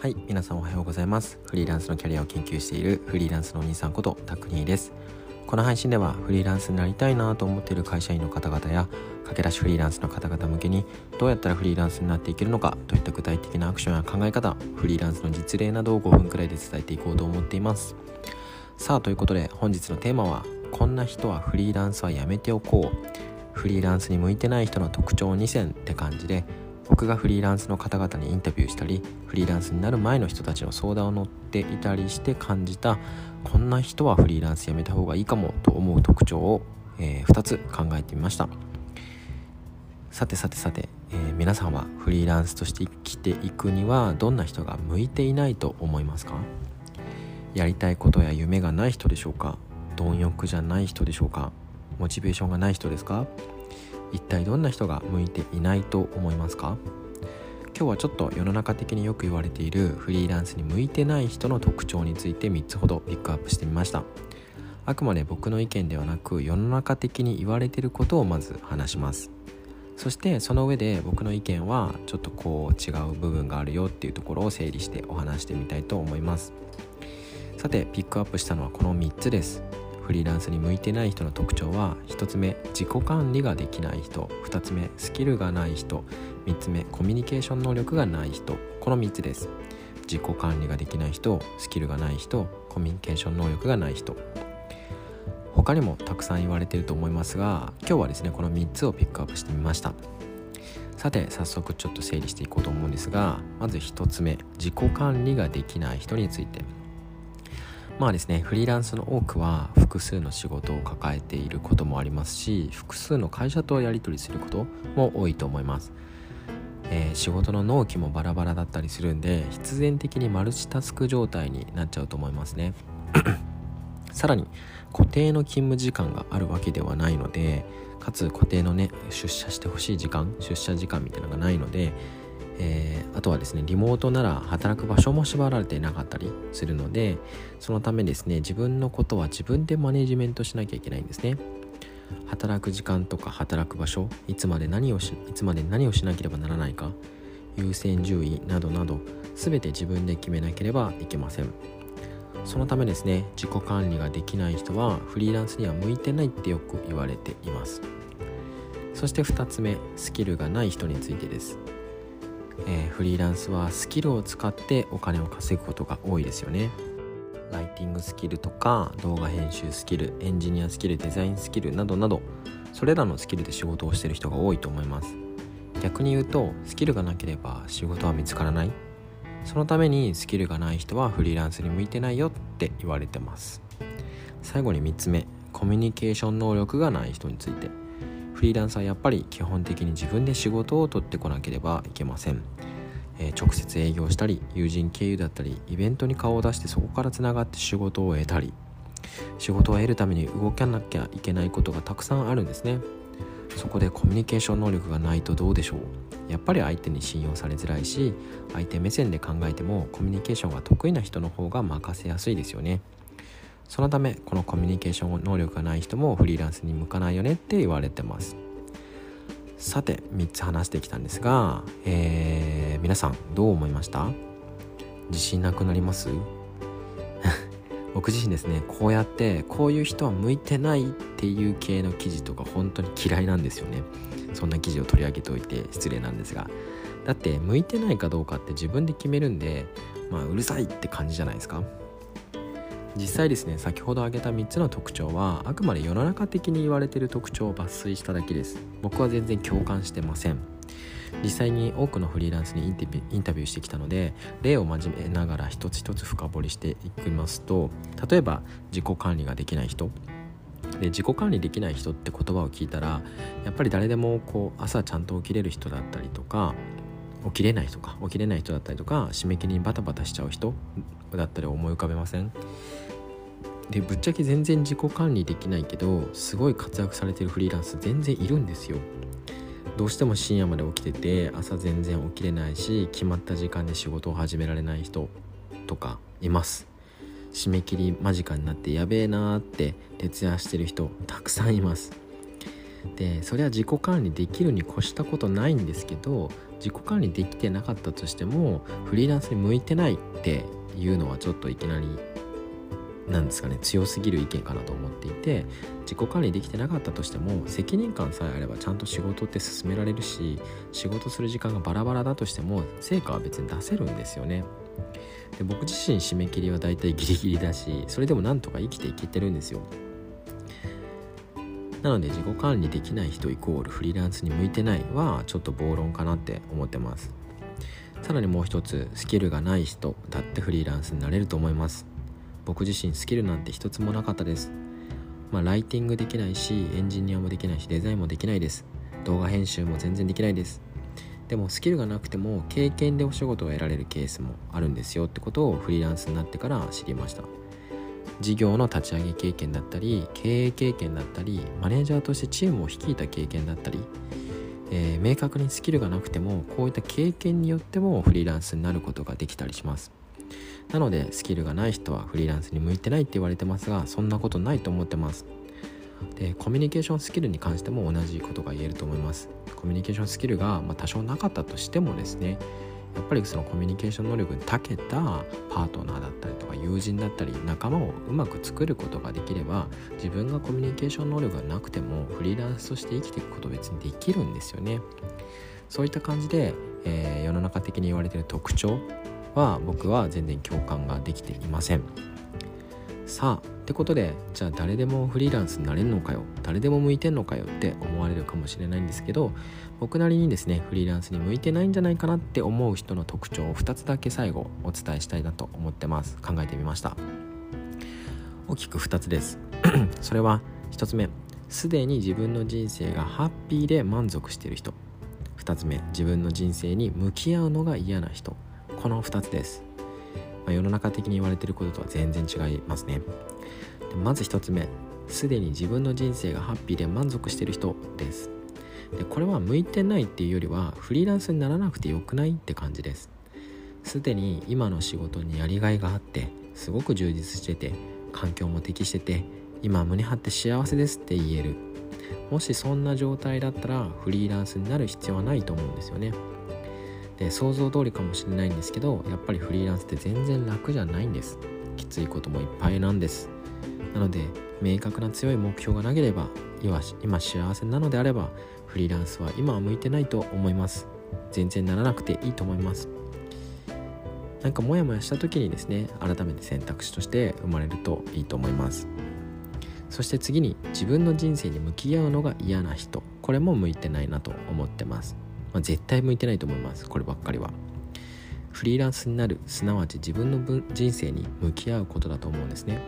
はい皆さんおはようございます。フリーランスのキャリアを研究しているフリーランスのお兄さんことタクニーです。この配信ではフリーランスになりたいなと思っている会社員の方々や駆け出しフリーランスの方々向けにどうやったらフリーランスになっていけるのかといった具体的なアクションや考え方フリーランスの実例などを5分くらいで伝えていこうと思っています。さあということで本日のテーマはこんな人はフリーランスはやめておこう。フリーランスに向いてない人の特徴2選って感じで僕がフリーランスの方々にインタビューしたりフリーランスになる前の人たちの相談を乗っていたりして感じたこんな人はフリーランスやめた方がいいかもと思う特徴を、えー、2つ考えてみました。さてさてさて、えー、皆さんはフリーランスとして生きていくにはどんな人が向いていないと思いますか？やりたいことや夢がない人でしょうか？貪欲じゃない人でしょうか？モチベーションがない人ですか？一体どんな人が向いていないと思いますか？今日はちょっと世の中的によく言われているフリーランスに向いてない人の特徴について3つほどピックアップしてみました。あくまで僕の意見ではなく世の中的に言われてることをまず話します。そしてその上で僕の意見はちょっとこう違う部分があるよっていうところを整理してお話してみたいと思います。さてピックアップしたのはこの3つです。フリーランスに向いてない人の特徴は1つ目自己管理ができない人。2つ目スキルがない人。3つ目コミュニケーション能力がない人。この3つです。自己管理ができない人スキルがない人。コミュニケーション能力がない人。他にもたくさん言われてると思いますが今日はですねこの3つをピックアップしてみました。さて早速ちょっと整理していこうと思うんですがまず1つ目自己管理ができない人について。まあですねフリーランスの多くは複数の仕事を抱えていることもありますし複数の会社とやり取りすることも多いと思います、えー、仕事の納期もバラバラだったりするんで必然的にマルチタスク状態になっちゃうと思いますね。さらに固定の勤務時間があるわけではないのでかつ固定のね出社してほしい時間出社時間みたいなのがないのでえー、あとはですねリモートなら働く場所も縛られていなかったりするのでそのためですね自分のことは自分でマネジメントしなきゃいけないんですね。働く時間とか働く場所いつまで何をしいつまで何をしなければならないか優先順位などなど全て自分で決めなければいけません。そのためですね自己管理ができない人はフリーランスには向いてないってよく言われています。そして2つ目スキルがない人についてです。えー、フリーランスはスキルを使ってお金を稼ぐことが多いですよね。ライティングスキルとか動画編集スキルエンジニアスキルデザインスキルなどなどそれらのスキルで仕事をしてる人が多いと思います。逆に言うとスキルがなければ仕事は見つからない。そのためにスキルがない人はフリーランスに向いてないよって言われてます。最後に3つ目コミュニケーション能力がない人について。フリーランスはやっぱり基本的に自分で仕事を取ってこなければいけません、えー、直接営業したり友人経由だったりイベントに顔を出してそこからつながって仕事を得たり仕事を得るために動かなきゃいけないことがたくさんあるんですね。そこでコミュニケーション能力がないとどうでしょう。やっぱり相手に信用されづらいし相手目線で考えてもコミュニケーションが得意な人の方が任せやすいですよね。そのためこのコミュニケーション能力がない人もフリーランスに向かないよねって言われてます。さて3つ話してきたんですが、えー、皆さんどう思いました？自信なくなります？僕自身ですねこうやってこういう人は向いてないっていう系の記事とか本当に嫌いなんですよね。そんな記事を取り上げておいて失礼なんですが。だって向いてないかどうかって自分で決めるんでまあうるさいって感じじゃないですか。実際ですね先ほど挙げた3つの特徴はあくまで世の中的に言われている特徴を抜粋しただけです。僕は全然共感してません。実際に多くのフリーランスにインタビューしてきたので例を真面目ながら一つ一つ深掘りしていきますと例えば自己管理ができない人。で自己管理できない人って言葉を聞いたらやっぱり誰でもこう朝ちゃんと起きれる人だったりとか起きれない人か起きれない人だったりとか締め切りにバタバタしちゃう人だったり思い浮かべません？でぶっちゃけ全然自己管理できないけどすごい活躍されてるフリーランス全然いるんですよ。どうしても深夜まで起きてて朝全然起きれないし決まった時間で仕事を始められない人とかいます。締め切り間近になってやべえなーって徹夜してる人たくさんいます。でそれは自己管理できるに越したことないんですけど自己管理できてなかったとしてもフリーランスに向いてないっていうのはちょっといきなりなんですかね強すぎる意見かなと思っていて自己管理できてなかったとしても責任感さえあればちゃんと仕事って進められるし仕事する時間がバラバラだとしても成果は別に出せるんですよね。で僕自身締め切りはだいたいギリギリだしそれでもなんとか生きていけてるんですよ。なので自己管理できない人イコールフリーランスに向いてないはちょっと暴論かなって思ってます。さらにもう一つスキルがない人だってフリーランスになれると思います。僕自身スキルなんて一つもなかったです。まあライティングできないしエンジニアもできないしデザインもできないです。動画編集も全然できないです。でもスキルがなくても経験でお仕事を得られるケースもあるんですよ。ってことをフリーランスになってから知りました。事業の立ち上げ経験だったり経営経験だったりマネージャーとしてチームを率いた経験だったり、えー、明確にスキルがなくてもこういった経験によってもフリーランスになることができたりします。なのでスキルがない人はフリーランスに向いてないって言われてますがそんなことないと思ってます。でコミュニケーションスキルに関しても同じことが言えると思います。コミュニケーションスキルが、多少なかったとしてもですねやっぱりそのコミュニケーション能力に長けたパートナーだったりとか友人だったり仲間をうまく作ることができれば自分がコミュニケーション能力がなくてもフリーランスとして生きていくこと別にできるんですよね。そういった感じで、えー、世の中的に言われている特徴は僕は全然共感ができていません。さあってことでじゃあ誰でもフリーランスになれるのかよ。誰でも向いてんのかよって思われるかもしれないんですけど僕なりにですねフリーランスに向いてないんじゃないかなって思う人の特徴を2つだけ最後お伝えしたいなと思ってます。考えてみました。大きく2つです。それは1つ目。すでに自分の人生がハッピーで満足している人。2つ目。自分の人生に向き合うのが嫌な人。この2つです、まあ、世の中的に言われていることとは全然違いますね。でまず1つ目。すでに自分の人生がハッピーで満足している人です。でこれは向いてないっていうよりはフリーランスにならなくてよくないって感じです。すでに今の仕事にやりがいがあってすごく充実してて環境も適してて今胸張って幸せですって言える。もしそんな状態だったらフリーランスになる必要はないと思うんですよね。で想像通りかもしれないんですけどやっぱりフリーランスって全然楽じゃないんです。きついこともいっぱいなんです。なので明確な強い目標がなければ今幸せなのであればフリーランスは今は向いてないと思います。全然ならなくていいと思います。なんかモヤモヤした時にですね改めて選択肢として生まれるといいと思います。そして次に自分の人生に向き合うのが嫌な人。これも向いてないなと思ってます。まあ、絶対向いてないと思います。こればっかりは。フリーランスになるすなわち自分の人生に向き合うことだと思うんですね。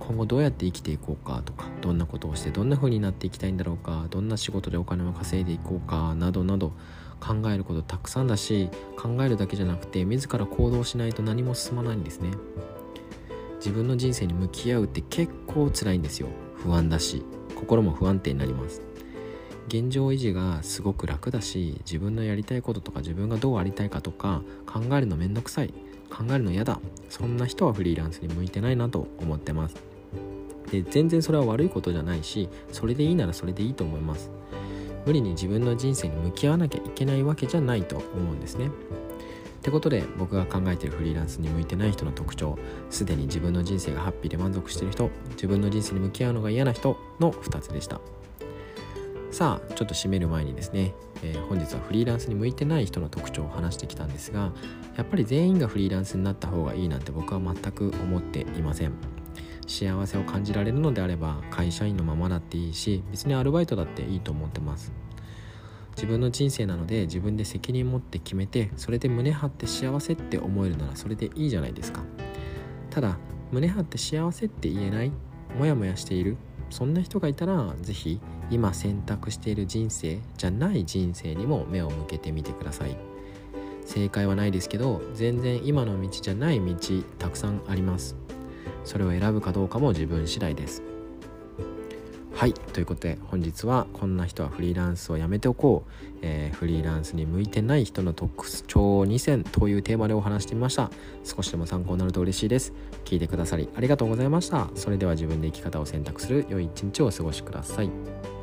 今後どうやって生きていこうかとかどんなことをしてどんな風になっていきたいんだろうかどんな仕事でお金を稼いでいこうかなどなど考えることたくさんだし考えるだけじゃなくて自ら行動しないと何も進まないんですね。自分の人生に向き合うって結構辛いんですよ。不安だし心も不安定になります。現状維持がすごく楽だし自分のやりたいこととか自分がどうありたいかとか考えるのめんどくさい考えるの嫌だそんな人はフリーランスに向いてないなと思ってます。で全然それは悪いことじゃないしそれでいいならそれでいいと思います。無理に自分の人生に向き合わなきゃいけないわけじゃないと思うんですね。ってことで僕が考えているフリーランスに向いてない人の特徴すでに自分の人生がハッピーで満足している人自分の人生に向き合うのが嫌な人の2つでした。さあちょっと締める前にですね、えー、本日はフリーランスに向いてない人の特徴を話してきたんですがやっぱり全員がフリーランスになった方がいいなんて僕は全く思っていません。幸せを感じられるのであれば会社員のままだっていいし別にアルバイトだっていいと思ってます。自分の人生なので自分で責任持って決めてそれで胸張って幸せって思えるならそれでいいじゃないですか。ただ胸張って幸せって言えないモヤモヤしているそんな人がいたら是非今選択している人生じゃない人生にも目を向けてみてください。正解はないですけど全然今の道じゃない道たくさんあります。それを選ぶかどうかも自分次第です。はい。ということで本日はこんな人はフリーランスをやめておこう、えー、フリーランスに向いてない人の特徴2選というテーマでお話してみました。少しでも参考になると嬉しいです。聞いてくださりありがとうございました。それでは自分で生き方を選択する良い一日をお過ごしください。